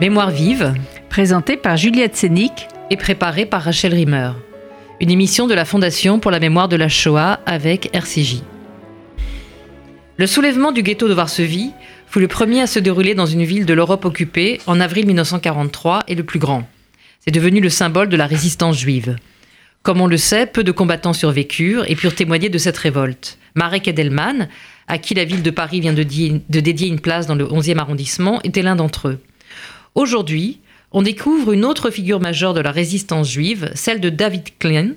Mémoire vive, présentée par Juliette Sénic et préparée par Rachel Rimmer. Une émission de la Fondation pour la mémoire de la Shoah avec RCJ. Le soulèvement du ghetto de Varsovie fut le premier à se dérouler dans une ville de l'Europe occupée en avril 1943 et le plus grand. C'est devenu le symbole de la résistance juive. Comme on le sait, peu de combattants survécurent et purent témoigner de cette révolte. Marek Edelman, à qui la ville de Paris vient de, dédier une place dans le 11e arrondissement, était l'un d'entre eux. Aujourd'hui, on découvre une autre figure majeure de la résistance juive, celle de David Klein,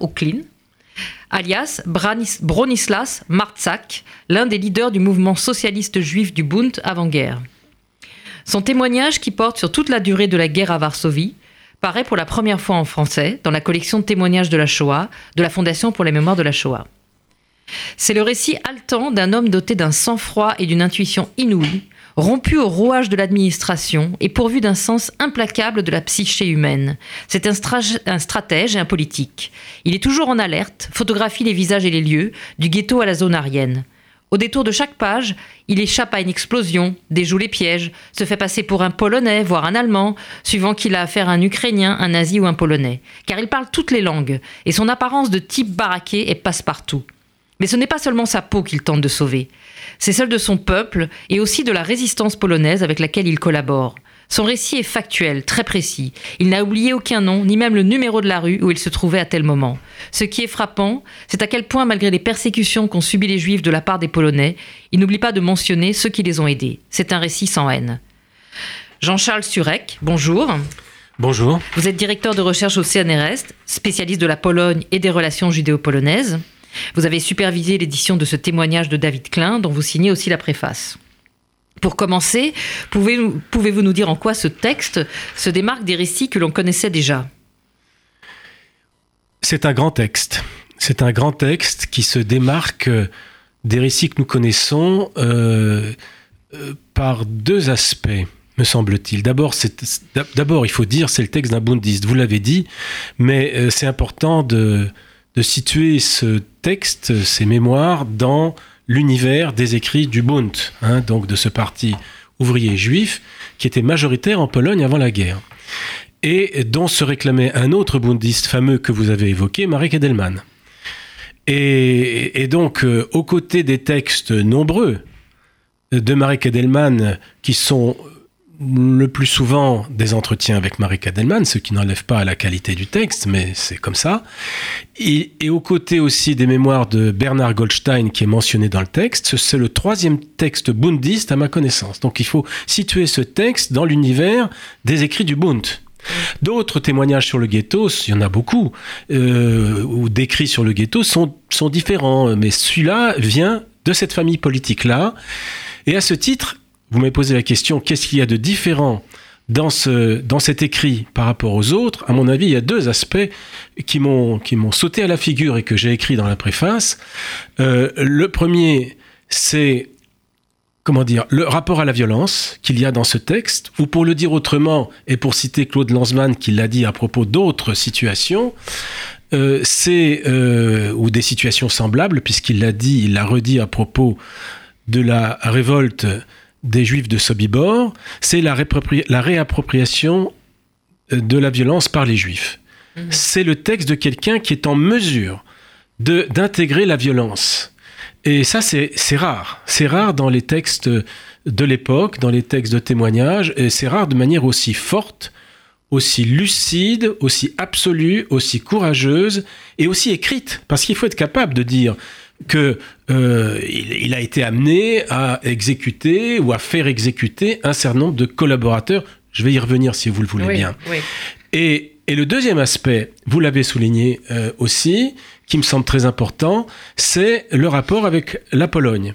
ou alias Bronislas Martzak, l'un des leaders du mouvement socialiste juif du Bund avant-guerre. Son témoignage, qui porte sur toute la durée de la guerre à Varsovie, paraît pour la première fois en français dans la collection de témoignages de la Shoah de la Fondation pour les mémoires de la Shoah. C'est le récit haletant d'un homme doté d'un sang-froid et d'une intuition inouïe, rompu au rouage de l'administration et pourvu d'un sens implacable de la psyché humaine. C'est un, stratège et un politique. Il est toujours en alerte, photographie les visages et les lieux, du ghetto à la zone arienne. Au détour de chaque page, il échappe à une explosion, déjoue les pièges, se fait passer pour un Polonais, voire un Allemand, suivant qu'il a affaire à un Ukrainien, un Nazi ou un Polonais. Car il parle toutes les langues, et son apparence de type baraqué est passe-partout. Mais ce n'est pas seulement sa peau qu'il tente de sauver, c'est celle de son peuple et aussi de la résistance polonaise avec laquelle il collabore. Son récit est factuel, très précis. Il n'a oublié aucun nom, ni même le numéro de la rue où il se trouvait à tel moment. Ce qui est frappant, c'est à quel point, malgré les persécutions qu'ont subies les Juifs de la part des Polonais, il n'oublie pas de mentionner ceux qui les ont aidés. C'est un récit sans haine. Jean-Charles Surek, bonjour. Bonjour. Vous êtes directeur de recherche au CNRS, spécialiste de la Pologne et des relations judéo-polonaises. Vous avez supervisé l'édition de ce témoignage de David Klein, dont vous signez aussi la préface. Pour commencer, pouvez-vous nous dire en quoi ce texte se démarque des récits que l'on connaissait déjà? C'est un grand texte. C'est un grand texte qui se démarque des récits que nous connaissons euh, euh, par deux aspects me semble-t-il. D'abord, il faut dire, c'est le texte d'un bundiste, vous l'avez dit, mais euh, c'est important de, de situer ce texte, ces mémoires, dans l'univers des écrits du Bund, hein, donc de ce parti ouvrier juif qui était majoritaire en Pologne avant la guerre, et dont se réclamait un autre bundiste fameux que vous avez évoqué, Marek Edelman. Et, donc, euh, aux côtés des textes nombreux de Marek Edelman, qui sont le plus souvent des entretiens avec Marie Kadelman, ce qui n'enlève pas à la qualité du texte, mais c'est comme ça. Et, aux côtés aussi des mémoires de Bernard Goldstein qui est mentionné dans le texte, c'est le troisième texte bundiste à ma connaissance. Donc il faut situer ce texte dans l'univers des écrits du Bund. D'autres témoignages sur le ghetto, il y en a beaucoup, euh, ou d'écrits sur le ghetto, sont différents, mais celui-là vient de cette famille politique-là. Et à ce titre, vous m'avez posé la question, qu'est-ce qu'il y a de différent dans, ce, dans cet écrit par rapport aux autres? À mon avis, il y a deux aspects qui m'ont, qui m'ont sauté à la figure et que j'ai écrit dans la préface. Euh, le premier, c'est comment dire, le rapport à la violence qu'il y a dans ce texte, ou pour le dire autrement, et pour citer Claude Lanzmann qui l'a dit à propos d'autres situations, euh, c'est, euh, ou des situations semblables, puisqu'il l'a dit, il l'a redit à propos de la révolte des Juifs de Sobibor, c'est la, réappropriation euh, de la violence par les Juifs. Mhm. C'est le texte de quelqu'un qui est en mesure d'intégrer la violence. Et ça, c'est rare. C'est rare dans les textes de l'époque, dans les textes de témoignages, et c'est rare de manière aussi forte, aussi lucide, aussi absolue, aussi courageuse et aussi écrite. Parce qu'il faut être capable de dire que euh, il, a été amené à exécuter ou à faire exécuter un certain nombre de collaborateurs. Je vais y revenir si vous le voulez bien. Et, le deuxième aspect, vous l'avez souligné euh, aussi, qui me semble très important, c'est le rapport avec la Pologne.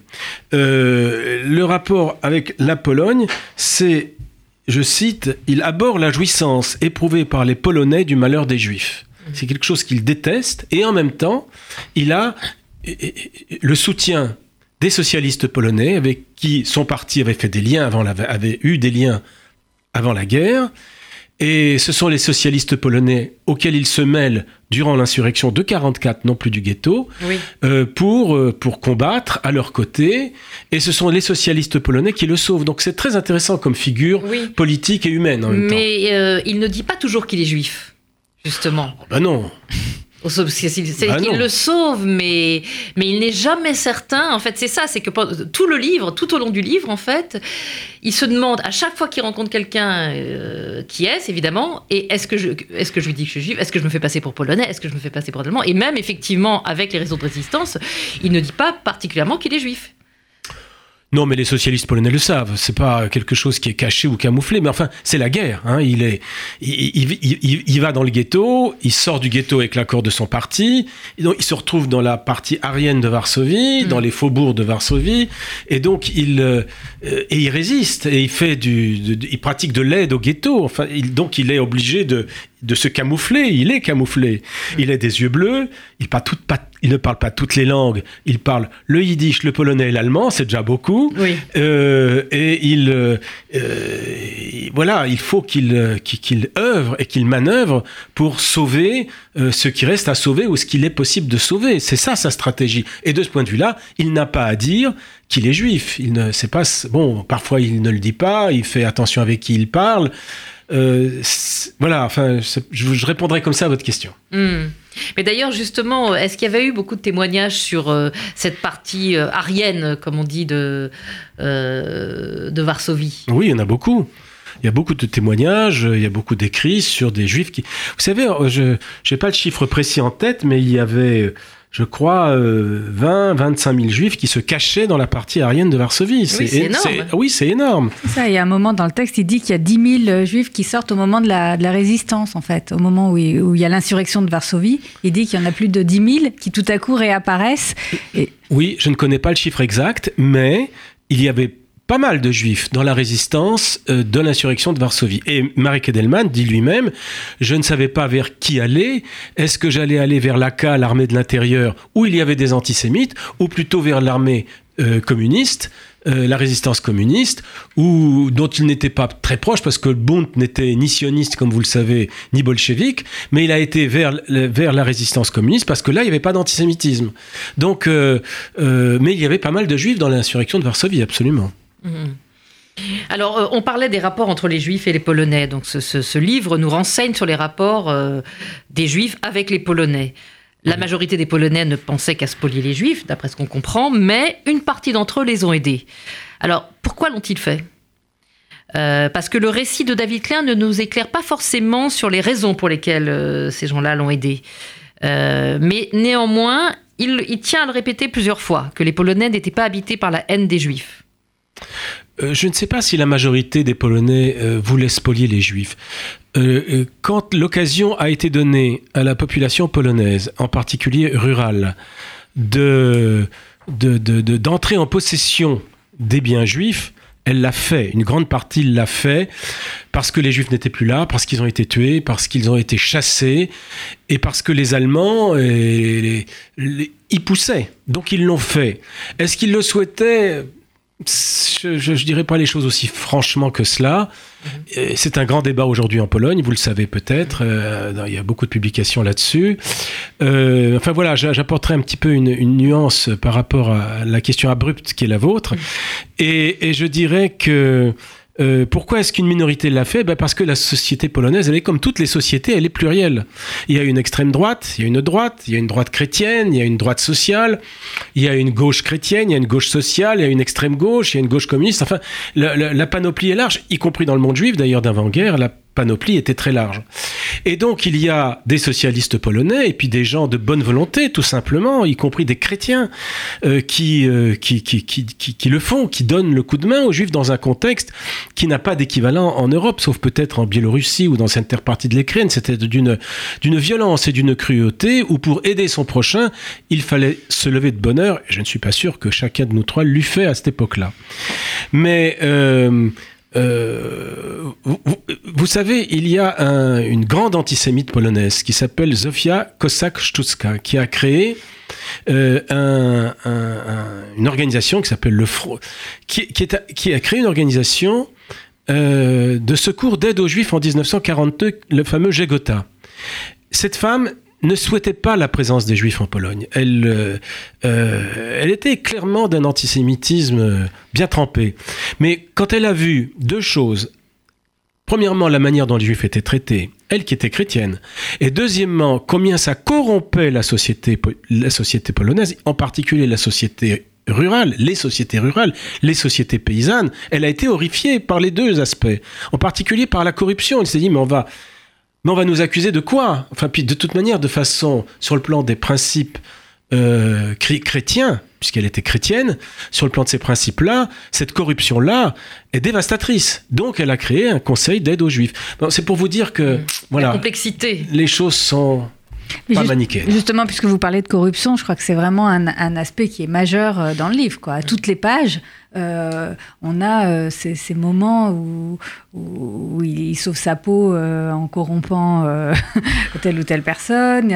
Euh, le rapport avec la Pologne, c'est, je cite, il aborde la jouissance éprouvée par les Polonais du malheur des Juifs. C'est quelque chose qu'il déteste et en même temps, il a le soutien des socialistes polonais avec qui son parti avait fait des liens avant avait eu des liens avant la guerre Et ce sont les socialistes polonais auxquels il se mêle durant l'insurrection de 44, non plus du ghetto, Oui. euh, pour, euh, pour combattre à leur côté. Et ce sont les socialistes polonais qui le sauvent. Donc c'est très intéressant comme figure Oui. politique et humaine en même temps. Mais euh, il ne dit pas toujours qu'il est juif, justement. Ben non. C'est- Bah qu'il le sauve, mais, mais il n'est jamais certain. En fait, c'est ça, c'est que tout le livre, tout au long du livre, en fait, il se demande à chaque fois qu'il rencontre quelqu'un euh, qui est, évidemment, et est-ce que, je, est-ce que je lui dis que je suis juif Est-ce que je me fais passer pour polonais Est-ce que je me fais passer pour allemand Et même, effectivement, avec les réseaux de résistance, il ne dit pas particulièrement qu'il est juif. Non, mais les socialistes polonais le savent. C'est pas quelque chose qui est caché ou camouflé. Mais enfin, c'est la guerre. hein. Il est, il, il- il- il- il va dans le ghetto. Il sort du ghetto avec l'accord de son parti. Et donc, il se retrouve dans la partie arienne de Varsovie, Mm. dans les faubourgs de Varsovie. Et donc, il euh, et il résiste. Et il fait du, de- il pratique de l'aide au ghetto. Enfin, donc, il est obligé de de se camoufler. Il est camouflé. Il a des yeux bleus. Il, parle tout- pas- il ne parle pas toutes les langues. Il parle le yiddish, le polonais et l'allemand. C'est déjà beaucoup. Oui. Euh, et il, euh, euh, voilà, il faut qu'il œuvre et qu'il manœuvre pour sauver ce qui reste à sauver ou ce qu'il est possible de sauver. C'est ça sa stratégie. Et de ce point de vue-là, il n'a pas à dire qu'il est juif. Il ne sait pas. Bon, parfois il ne le dit pas. Il fait attention avec qui il parle. Euh, voilà. Enfin, je, je répondrai comme ça à votre question. Hmm. Mais d'ailleurs, justement, est-ce qu'il y avait eu beaucoup de témoignages sur euh, cette partie euh, arienne, comme on dit, de, de Varsovie? Oui, il y en a beaucoup. Il y a beaucoup de témoignages, il y a beaucoup d'écrits sur des juifs qui... Vous savez, je n'ai pas le chiffre précis en tête, mais il y avait, je crois, euh, 20, 25 000 juifs qui se cachaient dans la partie arienne de Varsovie. c'est énorme. Oui, c'est énorme. Ça, il y a un moment dans le texte, il dit qu'il y a 10 000 juifs qui sortent au moment de la, de la résistance, en fait. Au moment où il, où il y a l'insurrection de Varsovie, il dit qu'il y en a plus de 10 000 qui tout à coup réapparaissent. Et Oui, je ne connais pas le chiffre exact, mais il y avait pas mal de juifs dans la résistance euh, de l'insurrection de Varsovie. Et Marek Edelman dit lui-même, je ne savais pas vers qui aller. Est-ce que j'allais aller vers l'AKA, l'armée de l'intérieur, où il y avait des antisémites, ou plutôt vers l'armée euh, communiste euh, la résistance communiste, ou dont il n'était pas très proche, parce que Bund n'était ni sioniste, comme vous le savez, ni bolchevique, mais il a été vers, vers la résistance communiste, parce que là, il n'y avait pas d'antisémitisme. Donc, euh, euh, mais il y avait pas mal de juifs dans l'insurrection de Varsovie, absolument. Mhm. Alors, euh, on parlait des rapports entre les Juifs et les Polonais. Donc, ce, ce- ce livre nous renseigne sur les rapports euh, des Juifs avec les Polonais. La majorité des Polonais ne pensaient qu'à spolier les Juifs, d'après ce qu'on comprend, mais une partie d'entre eux les ont aidés. Alors, pourquoi l'ont-ils fait? Euh, Parce que le récit de David Klein ne nous éclaire pas forcément sur les raisons pour lesquelles euh, ces gens-là l'ont aidé. Mais néanmoins, il, il tient à le répéter plusieurs fois, que les Polonais n'étaient pas habités par la haine des Juifs. Euh, je ne sais pas si la majorité des Polonais euh, voulaient spolier les Juifs. Euh, euh, quand l'occasion a été donnée à la population polonaise, en particulier rurale, de, de- de- de- d'entrer en possession des biens juifs, elle l'a fait. Une grande partie l'a fait parce que les Juifs n'étaient plus là, parce qu'ils ont été tués, parce qu'ils ont été chassés, et parce que les Allemands y poussaient. Donc ils l'ont fait. Est-ce qu'ils le souhaitaient? Je, je, je dirais pas les choses aussi franchement que cela. Euh, C'est un grand débat aujourd'hui en Pologne, vous le savez peut-être. euh, il y a beaucoup de publications là-dessus. Euh, enfin voilà, j'a- j'apporterai un petit peu une, une nuance par rapport à la question abrupte qui est la vôtre. Et, et je dirais que euh, pourquoi est-ce qu'une minorité l'a fait? Ben Parce que la société polonaise, elle est comme toutes les sociétés, elle est plurielle. Il y a une extrême droite, il y a une droite, il y a une droite chrétienne, il y a une droite sociale, il y a une gauche chrétienne, il y a une gauche sociale, il y a une extrême gauche, il y a une gauche communiste. Enfin, la, la- la panoplie est large, y compris dans le monde juif, d'ailleurs d'avant-guerre, la panoplie était très large. Et donc, il y a des socialistes polonais et puis des gens de bonne volonté, tout simplement, y compris des chrétiens, euh, qui, euh, qui, qui, qui, qui, le font, qui donnent le coup de main aux juifs dans un contexte qui n'a pas d'équivalent en Europe, sauf peut-être en Biélorussie ou dans certaines parties de l'Ukraine. C'était d'une, d'une violence et d'une cruauté où pour aider son prochain, il fallait se lever de bonne heure. Et je ne suis pas sûr que chacun de nous trois l'eût fait à cette époque-là. Mais euh, euh, vous, savez, il y a un- une grande antisémite polonaise qui s'appelle Zofia Kosak-Sztucka, qui a créé euh, un- un- un- une organisation qui s'appelle le Front, qui, a créé une organisation euh, de secours d'aide aux Juifs en 1942, le fameux Gegota. Cette femme ne souhaitait pas la présence des Juifs en Pologne. Elle, euh, euh, elle était clairement d'un antisémitisme bien trempé. Mais quand elle a vu deux choses, premièrement la manière dont les Juifs étaient traités, elle qui était chrétienne, et deuxièmement combien ça corrompait la société, la société polonaise, en particulier la société rurale, les sociétés rurales, les sociétés paysannes, elle a été horrifiée par les deux aspects, en particulier par la corruption. Elle s'est dit mais on va mais on va nous accuser de quoi? Enfin, puis de toute manière, de façon, sur le plan des principes euh, chrétiens, puisqu'elle était chrétienne, sur le plan de ces principes-là, cette corruption-là est dévastatrice. Donc, elle a créé un conseil d'aide aux juifs. c'est pour vous dire que, voilà, La complexité. les choses sont pas manichéennes. Justement, puisque vous parlez de corruption, je crois que c'est vraiment un, un, aspect qui est majeur euh, dans le livre. Quoi. À toutes les pages, euh, on a euh, ces, moments où, il, sauve sa peau euh, en corrompant telle ou telle personne,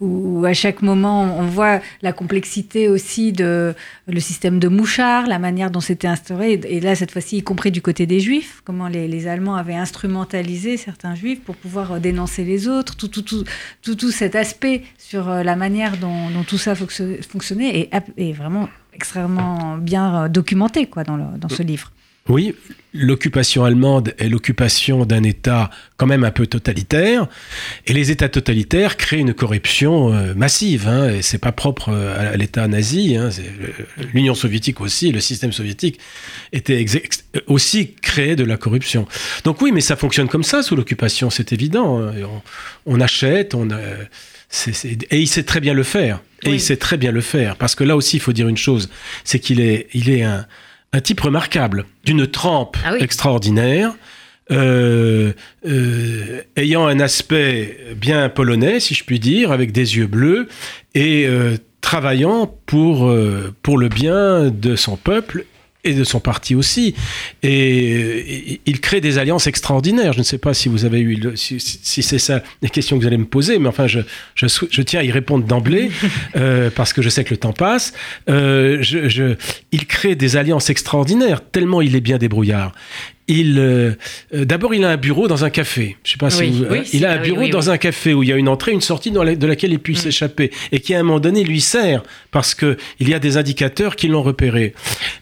où, à chaque moment on voit la complexité aussi de le système de Mouchard, la manière dont c'était instauré, et là cette fois-ci y compris du côté des Juifs, comment les, Allemands avaient instrumentalisé certains Juifs pour pouvoir dénoncer les autres, tout, tout, tout, tout, tout cet aspect sur la manière dont, tout ça fonctionnait est vraiment extrêmement bien euh, documenté quoi, dans, dans ce livre. Oui, l'occupation allemande est l'occupation d'un État quand même un peu totalitaire, et les États totalitaires créent une corruption euh, massive. Hein, et c'est pas propre euh, à l'État nazi. Hein, L'Union soviétique aussi, le système soviétique était aussi créé de la corruption. Donc oui, mais ça fonctionne comme ça sous l'occupation, c'est évident. Hein, on, achète, on et il sait très bien le faire. Et il sait très bien le faire. Parce que là aussi, il faut dire une chose, c'est qu'il est, il est un, type remarquable, d'une trempe ah extraordinaire. Euh, euh, ayant un aspect bien polonais, si je puis dire, avec des yeux bleus, et euh, travaillant pour, pour le bien de son peuple et de son parti aussi. Et, il crée des alliances extraordinaires. Je ne sais pas si vous avez eu, si, c'est ça les questions que vous allez me poser, mais enfin, je, je, tiens à y répondre d'emblée euh, parce que je sais que le temps passe. Euh, je, il crée des alliances extraordinaires tellement il est bien débrouillard il euh, euh, d'abord il a un bureau dans un café. Je sais pas si il a un bureau dans un café où il y a une entrée, une sortie dans de laquelle il puisse mm. s'échapper et qui à un moment donné lui sert parce que il y a des indicateurs qui l'ont repéré.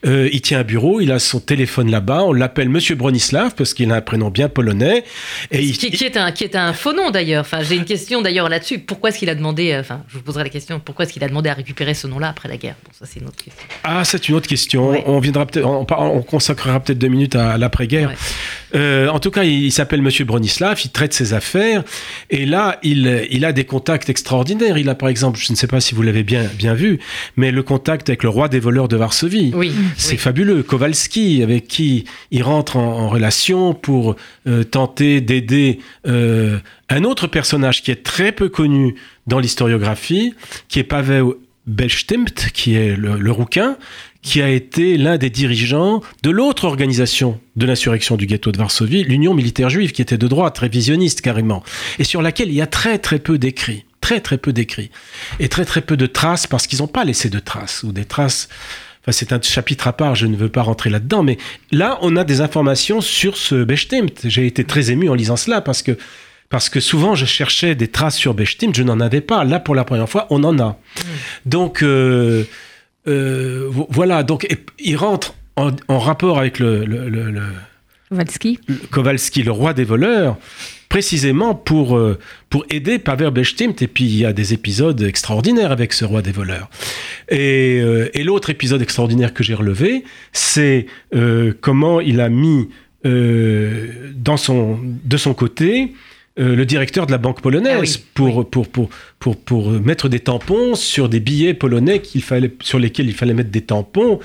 Euh, il tient un bureau, il a son téléphone là-bas, on l'appelle Monsieur Bronislav parce qu'il a un prénom bien polonais et il, qui, est un qui est un faux nom d'ailleurs. Enfin j'ai une question d'ailleurs là-dessus. Pourquoi est-ce qu'il a demandé Enfin je vous poserai la question. Pourquoi est-ce qu'il a demandé à récupérer ce nom-là après la guerre? Bon ça c'est une autre question. Ah c'est une autre question. On viendra peut-être on, on consacrera peut-être deux minutes à l'après-guerre euh, en tout cas, il, s'appelle Monsieur Bronislav, il traite ses affaires, et là, il, il, a des contacts extraordinaires. Il a, par exemple, je ne sais pas si vous l'avez bien, bien vu, mais le contact avec le roi des voleurs de Varsovie. Oui, c'est fabuleux. Kowalski, avec qui il rentre en, relation pour euh, tenter d'aider euh, un autre personnage qui est très peu connu dans l'historiographie, qui est Pavel Belstimt, qui est le, le rouquin, qui a été l'un des dirigeants de l'autre organisation de l'insurrection du ghetto de Varsovie, l'Union militaire juive, qui était de droite, révisionniste carrément, et sur laquelle il y a très très peu d'écrits, très très peu d'écrits, et très très peu de traces, parce qu'ils n'ont pas laissé de traces, ou des traces... Enfin, c'est un chapitre à part, je ne veux pas rentrer là-dedans, mais là, on a des informations sur ce Bechtimt. J'ai été très ému en lisant cela, parce que parce que souvent je cherchais des traces sur Bechtimt, je n'en avais pas. Là, pour la première fois, on en a. Mmh. Donc, euh, euh, voilà, donc il rentre en, rapport avec le, Kowalski. Kowalski, le roi des voleurs, précisément pour, euh, pour aider Pavel Bechtimt. Et puis il y a des épisodes extraordinaires avec ce roi des voleurs. Et, euh, et l'autre épisode extraordinaire que j'ai relevé, c'est comment il a mis dans son, de son côté euh, le directeur de la banque polonaise ah pour, Pour, pour, pour, pour, mettre des tampons sur des billets polonais qu'il fallait, sur lesquels il fallait mettre des tampons,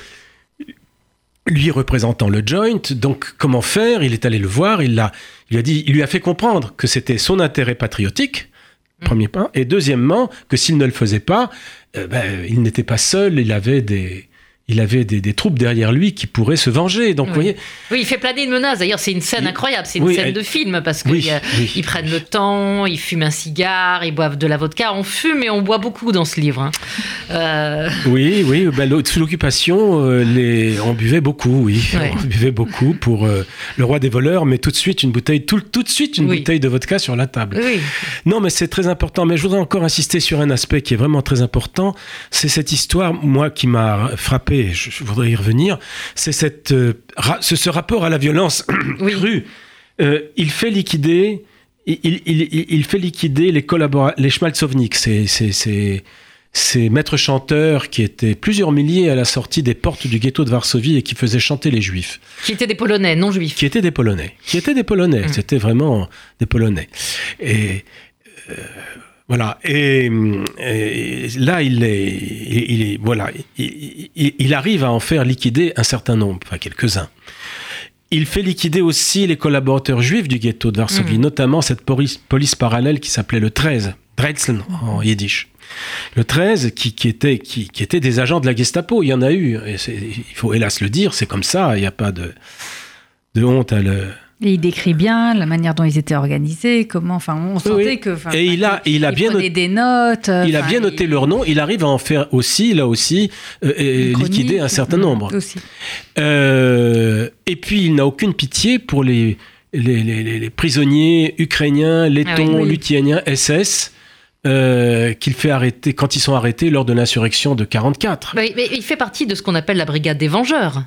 lui représentant le joint. Donc, comment faire? Il est allé le voir, il, a, il, a dit, il lui a fait comprendre que c'était son intérêt patriotique, mm. premier point, et deuxièmement, que s'il ne le faisait pas, euh, ben, il n'était pas seul, il avait des il avait des, des troupes derrière lui qui pourraient se venger. Donc, Oui. vous voyez, Oui, il fait planer une menace. D'ailleurs, c'est une scène incroyable. C'est une Oui, scène elle- de film parce qu'ils oui, prennent le temps, ils fument un cigare, ils boivent de la vodka. On fume et on boit beaucoup dans ce livre. hein. Euh, Oui, oui, ben, l'au- sous l'occupation, euh, les... on buvait beaucoup, oui. Ouais. On buvait beaucoup pour euh, le roi des voleurs, mais tout de suite une bouteille, tout, tout de suite une bouteille de vodka sur la table. Non, mais c'est très important. Mais je voudrais encore insister sur un aspect qui est vraiment très important. C'est cette histoire, moi, qui m'a frappé. Je, je voudrais y revenir. C'est cette, euh, ra- ce, ce rapport à la violence Oui. crue. Euh, il fait liquider. Il, il- il- il fait liquider les collaborateurs, les Schmalzovnik, ces, ces, ces, ces maîtres chanteurs qui étaient plusieurs milliers à la sortie des portes du ghetto de Varsovie et qui faisaient chanter les Juifs Qui étaient des Polonais, non juifs. qui étaient des Polonais, qui étaient des Polonais, Mm. c'était vraiment des Polonais. Et euh, voilà. Et, et là, il est, il, il est voilà, il, arrive à en faire liquider un certain nombre, enfin quelques-uns. Il fait liquider aussi les collaborateurs juifs du ghetto de Varsovie, Mm. notamment cette police, police parallèle qui s'appelait le 13, Dresden en yiddish. Le 13, qui, qui, était, qui, qui était des agents de la Gestapo, il y en a eu. Et il faut hélas le dire, c'est comme ça, il n'y a pas de, de honte à le, Et il décrit bien la manière dont ils étaient organisés, comment, enfin, on sentait oui. que. Et il a- il a bien noté- des notes. Il a bien noté il- leur nom. Il arrive à en faire aussi, là aussi, euh, et liquider un certain mm, nombre. Aussi. Euh, et puis, il n'a aucune pitié pour les, les, les- les- les prisonniers ukrainiens, lettons, Ah oui. luthieniens, SS, euh, qu'il fait arrêter quand ils sont arrêtés lors de l'insurrection de 44. Mais, mais il fait partie de ce qu'on appelle la brigade des Vengeurs.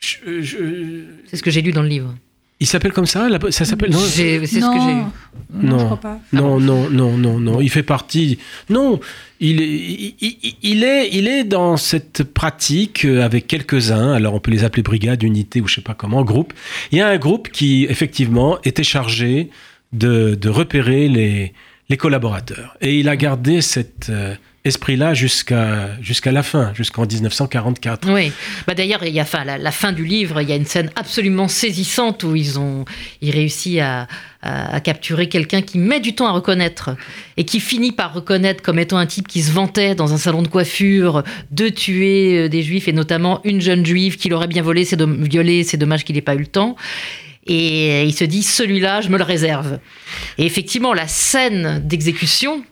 C'est ce que j'ai lu dans le livre. Il s'appelle comme ça Ça s'appelle C'est ce non, que j'ai lu. Non, Non. pas. Non, non, non, non, non. Il fait partie. Non, il est, il, il- il est, il est dans cette pratique euh, avec quelques-uns. Alors, on peut les appeler brigades, unités ou je sais pas comment, groupe. Il y a un groupe qui, effectivement, était chargé de, de repérer les, les collaborateurs. Et il a gardé cet euh, esprit-là jusqu'à la fin, jusqu'en 1944. Oui. Bah D'ailleurs, il y a enfin, la, la fin du livre, il y a une scène absolument saisissante où ils ont ils à, à- capturer quelqu'un qui met du temps à reconnaître et qui finit par reconnaître comme étant un type qui se vantait dans un salon de coiffure de tuer euh, des juifs et notamment une jeune juive qui l'aurait bien volé, c'est violé, c'est dommage qu'il n'ait pas eu le temps. Et il se dit, celui-là, je me le réserve. Et effectivement, la scène d'exécution,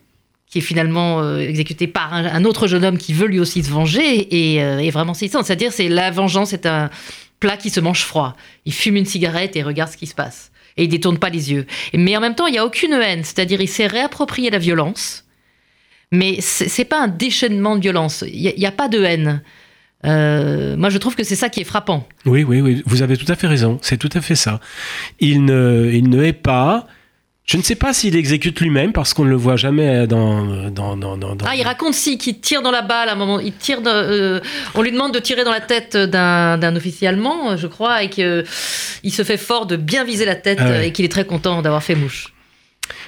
qui est finalement euh, exécutée par un, autre jeune homme qui veut lui aussi se venger, est, euh, est vraiment saisissante. C'est-à-dire, c'est la vengeance, c'est un plat qui se mange froid. Il fume une cigarette et regarde ce qui se passe. Et il détourne pas les yeux. Mais en même temps, il n'y a aucune haine. C'est-à-dire, il s'est réapproprié la violence. Mais c'est pas un déchaînement de violence. Il n'y a pas de haine. Euh, moi, je trouve que c'est ça qui est frappant. Oui, oui, oui, vous avez tout à fait raison, c'est tout à fait ça. Il ne, il ne hait pas. Je ne sais pas s'il exécute lui-même parce qu'on ne le voit jamais dans. dans, dans, dans- dans- Ah, il raconte si qu'il tire dans la balle à un moment. Il tire. de- euh, on lui demande de tirer dans la tête d'un d'un officier allemand, je crois, et qu'il se fait fort de bien viser la tête Ah ouais. et qu'il est très content d'avoir fait mouche.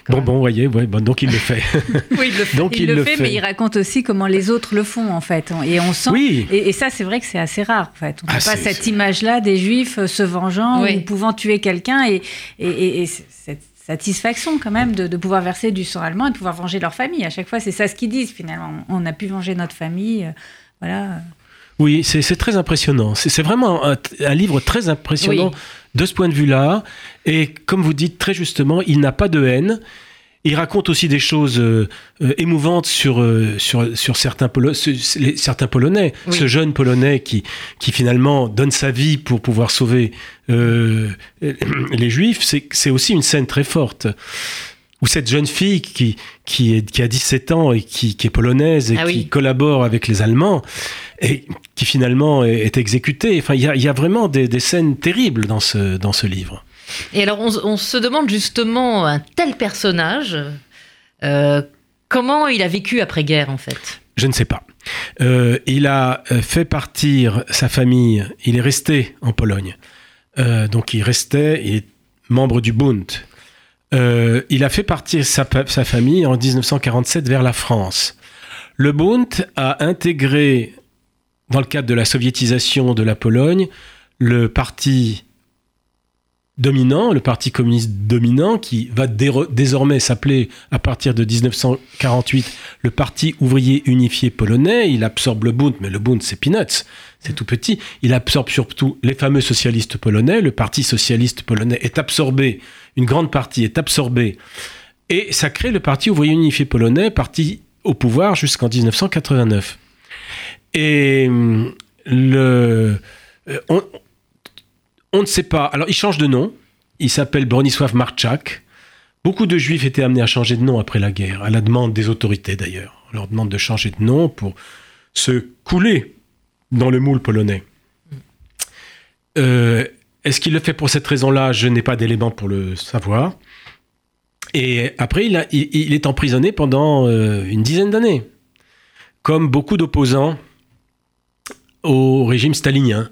Bon, bon, voyez, ouais, bon, donc il le fait. Oui, il le fait. donc il, le fait, mais il raconte aussi comment les autres le font, en fait. Et on sent. Oui. Et, et ça, c'est vrai que c'est assez rare, en fait. On n'a Ah, pas cette image-là des juifs euh, se vengeant Oui. ou pouvant tuer quelqu'un et, et, et- cette satisfaction, quand même, de, de pouvoir verser du sang allemand et de pouvoir venger leur famille. À chaque fois, c'est ça ce qu'ils disent, finalement. On a pu venger notre famille. euh, Voilà. Oui, c'est très impressionnant. C'est c'est vraiment un, un livre très impressionnant Oui. de ce point de vue-là. Et comme vous dites très justement, il n'a pas de haine. Il raconte aussi des choses euh, euh, émouvantes sur, euh, sur, sur certains, Polo- ce- ce- les- certains Polonais. Oui. Ce jeune Polonais qui, qui finalement donne sa vie pour pouvoir sauver les Juifs, c'est aussi une scène très forte. Ou cette jeune fille qui, qui, est, qui a 17 ans et qui, qui est polonaise et Ah qui oui. collabore avec les Allemands et qui finalement est, est exécutée. Enfin, il y a, y a vraiment des, des scènes terribles dans ce, dans ce livre. Et alors, on, se demande justement, un tel personnage, euh, comment il a vécu après-guerre, en fait? Je ne sais pas. Euh, il a euh, fait partir sa famille, il est resté en Pologne. Donc il restait, il est membre du Bund. Il a fait partir sa, pa- sa famille en 1947 vers la France. Le Bund a intégré, dans le cadre de la soviétisation de la Pologne, le parti dominant, le parti communiste dominant, qui va désormais s'appeler à partir de 1948 le Parti ouvrier unifié polonais. Il absorbe le Bund, mais le Bund c'est peanuts, c'est tout petit. Il absorbe surtout les fameux socialistes polonais. Le Parti socialiste polonais est absorbé, une grande partie est absorbée, et ça crée le Parti ouvrier unifié polonais, parti au pouvoir jusqu'en 1989. Et hum, le, euh, on ne sait pas. Alors, il change de nom. Il s'appelle Bronisław Marczak. Beaucoup de juifs étaient amenés à changer de nom après la guerre, à la demande des autorités d'ailleurs. On leur demande de changer de nom pour se couler dans le moule polonais. Euh, est-ce qu'il le fait pour cette raison-là? Je n'ai pas d'éléments pour le savoir. Et après, il, est emprisonné pendant euh, une dizaine d'années, comme beaucoup d'opposants au régime stalinien.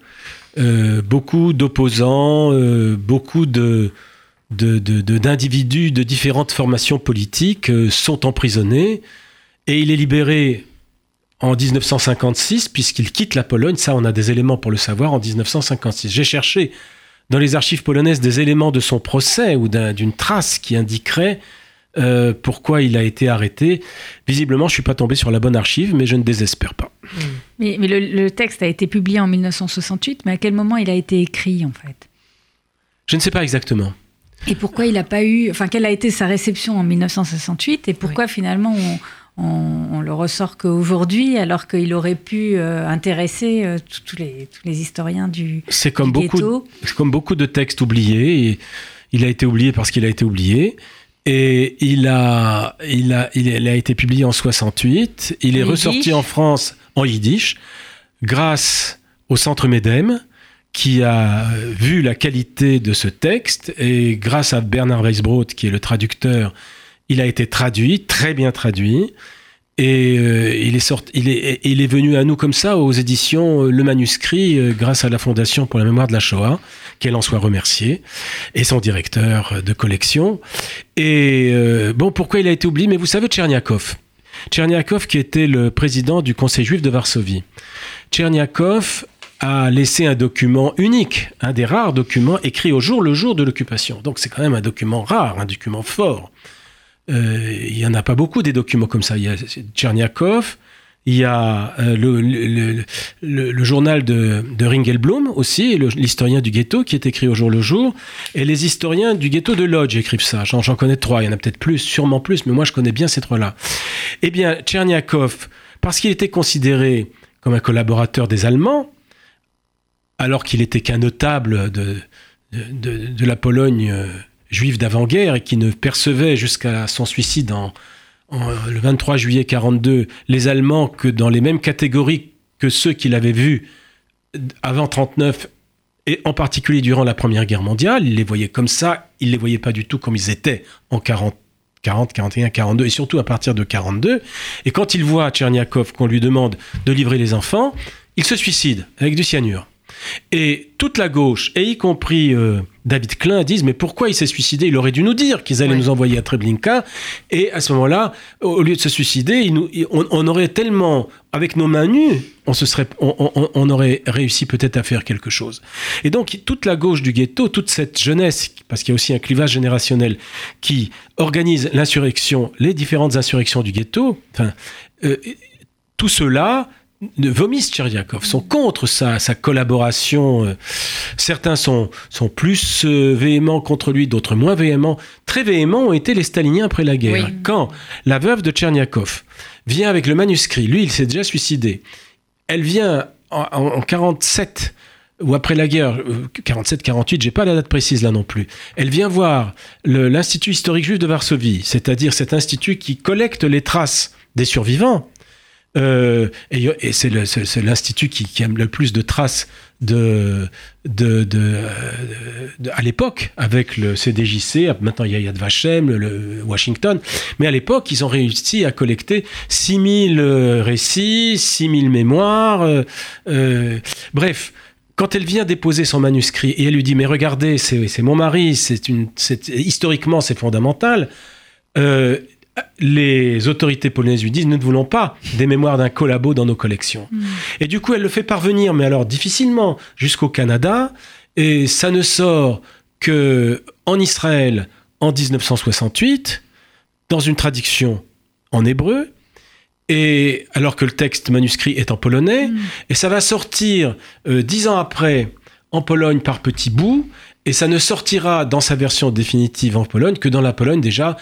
Euh, beaucoup d'opposants, euh, beaucoup d'individus de, différentes formations politiques euh, sont emprisonnés et il est libéré en 1956 puisqu'il quitte la Pologne. Ça, on a des éléments pour le savoir en 1956. J'ai cherché dans les archives polonaises des éléments de son procès ou d'une trace qui indiquerait euh, pourquoi il a été arrêté? Visiblement, je ne suis pas tombé sur la bonne archive, mais je ne désespère pas. Mais, le, texte a été publié en 1968, mais à quel moment il a été écrit en fait? Je ne sais pas exactement. Et pourquoi il n'a pas eu. Enfin, quelle a été sa réception en 1968 et pourquoi finalement on, le ressort qu'aujourd'hui, alors qu'il aurait pu euh, intéresser euh, tous, les, tous les historiens du, C'est comme, beaucoup, comme beaucoup de textes oubliés. Et il a été oublié parce qu'il a été oublié. Et il a, il a, il a été publié en 68. Il est ressorti en France en yiddish grâce au Centre Medem qui a vu la qualité de ce texte et grâce à Bernard Weisbrot qui est le traducteur, il a été traduit, très bien traduit. Et euh, il, est sorti, il, est, il est venu à nous comme ça aux éditions euh, Le Manuscrit euh, grâce à la Fondation pour la mémoire de la Shoah, qu'elle en soit remerciée, et son directeur de collection. Et bon, pourquoi il a été oublié? Mais vous savez, Tcherniakov. Tcherniakov qui était le président du Conseil juif de Varsovie. Tcherniakov a laissé un document unique, un des rares documents écrits au jour le jour de l'occupation. Donc c'est quand même un document rare, un document fort. Euh, il n'y en a pas beaucoup des documents comme ça. Il y a Tcherniakov, il y a euh, le, journal de, Ringelblum aussi, l'historien du ghetto qui est écrit au jour le jour, et les historiens du ghetto de Lodz écrivent ça. J'en connais trois, il y en a peut-être plus, sûrement plus, mais moi je connais bien ces trois-là. Eh bien, Tcherniakov, parce qu'il était considéré comme un collaborateur des Allemands, alors qu'il était qu'un notable de, de, la Pologne euh, juif d'avant-guerre et qui ne percevait jusqu'à son suicide en, le 23 juillet 42 les Allemands que dans les mêmes catégories que ceux qu'il avait vus avant 39 et en particulier durant la Première Guerre mondiale. Il les voyait comme ça, il les voyait pas du tout comme ils étaient en 40, 40, 41, 42 et surtout à partir de 42. Et quand il voit Tcherniakov qu'on lui demande de livrer les enfants, il se suicide avec du cyanure. Et toute la gauche, et y compris euh, David Klein, disent mais pourquoi il s'est suicidé? Il aurait dû nous dire qu'ils allaient nous envoyer à Treblinka. Et à ce moment-là, au lieu de se suicider, on, aurait tellement, avec nos mains nues, on, se serait, on, aurait réussi peut-être à faire quelque chose. Et donc toute la gauche du ghetto, toute cette jeunesse, parce qu'il y a aussi un clivage générationnel qui organise l'insurrection, les différentes insurrections du ghetto, enfin, euh, tout cela vomissent Tcherniakov, sont contre sa, sa collaboration. Euh, certains sont, sont plus euh, véhéments contre lui, d'autres moins véhéments. Très véhéments ont été les staliniens après la guerre. Quand la veuve de Tcherniakov vient avec le manuscrit, lui il s'est déjà suicidé, elle vient en, en 47 ou après la guerre, 47-48, euh, j'ai pas la date précise là non plus. Elle vient voir l'Institut historique juif de Varsovie, c'est-à-dire cet institut qui collecte les traces des survivants euh, et, c'est l'institut qui, qui, a le plus de traces de, à l'époque avec le CDJC. Maintenant, il y a Yad Vashem, le, Washington. Mais à l'époque, ils ont réussi à collecter 6000 euh, récits, 6000 mémoires. Euh, bref quand elle vient déposer son manuscrit et elle lui dit mais regardez c'est mon mari historiquement c'est fondamental les autorités polonaises lui disent nous ne voulons pas des mémoires d'un collabo dans nos collections. Hmm. Et du coup, elle le fait parvenir, mais alors difficilement, jusqu'au Canada. Et ça ne sort que en Israël, en 1968, dans une traduction en hébreu, et alors que le texte manuscrit est en polonais, mm. et ça va sortir euh, dix ans après en Pologne par petits bouts, et ça ne sortira dans sa version définitive en Pologne que dans la Pologne déjà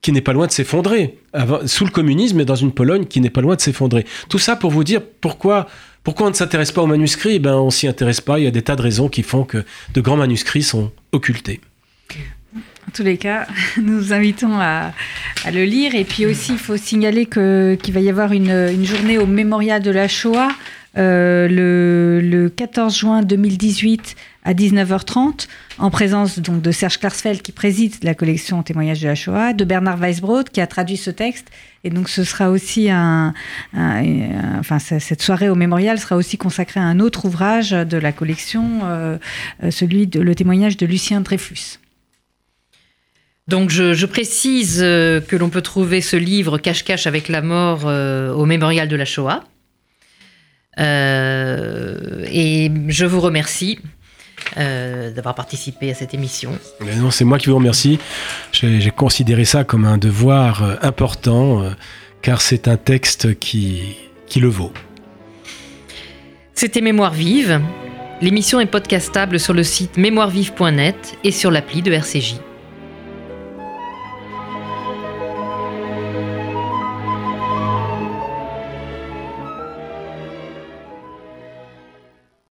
qui n'est pas loin de s'effondrer, sous le communisme et dans une Pologne qui n'est pas loin de s'effondrer. Tout ça pour vous dire pourquoi, pourquoi on ne s'intéresse pas aux manuscrits? Eh ben, On s'y intéresse pas, il y a des tas de raisons qui font que de grands manuscrits sont occultés. En tous les cas, nous vous invitons à, le lire. Et puis aussi, il faut signaler qu'il va y avoir une, journée au mémorial de la Shoah euh, le, 14 juin 2018 à 19h30, en présence donc de Serge Klarsfeld qui préside la collection Témoignages de la Shoah, de Bernard Weisbrod qui a traduit ce texte. Et donc ce sera aussi un, enfin cette soirée au mémorial sera aussi consacrée à un autre ouvrage de la collection, euh, euh, celui de le témoignage de Lucien Dreyfus. Donc je, précise euh, que l'on peut trouver ce livre Cache-cache avec la mort au mémorial de la Shoah. Euh, et je vous remercie d'avoir participé à cette émission. non, c'est moi qui vous remercie. J'ai considéré ça comme un devoir important, car c'est un texte qui, qui le vaut. C'était Mémoire vive. L'émission est podcastable sur le site mémoirevive.net et sur l'appli de RCJ.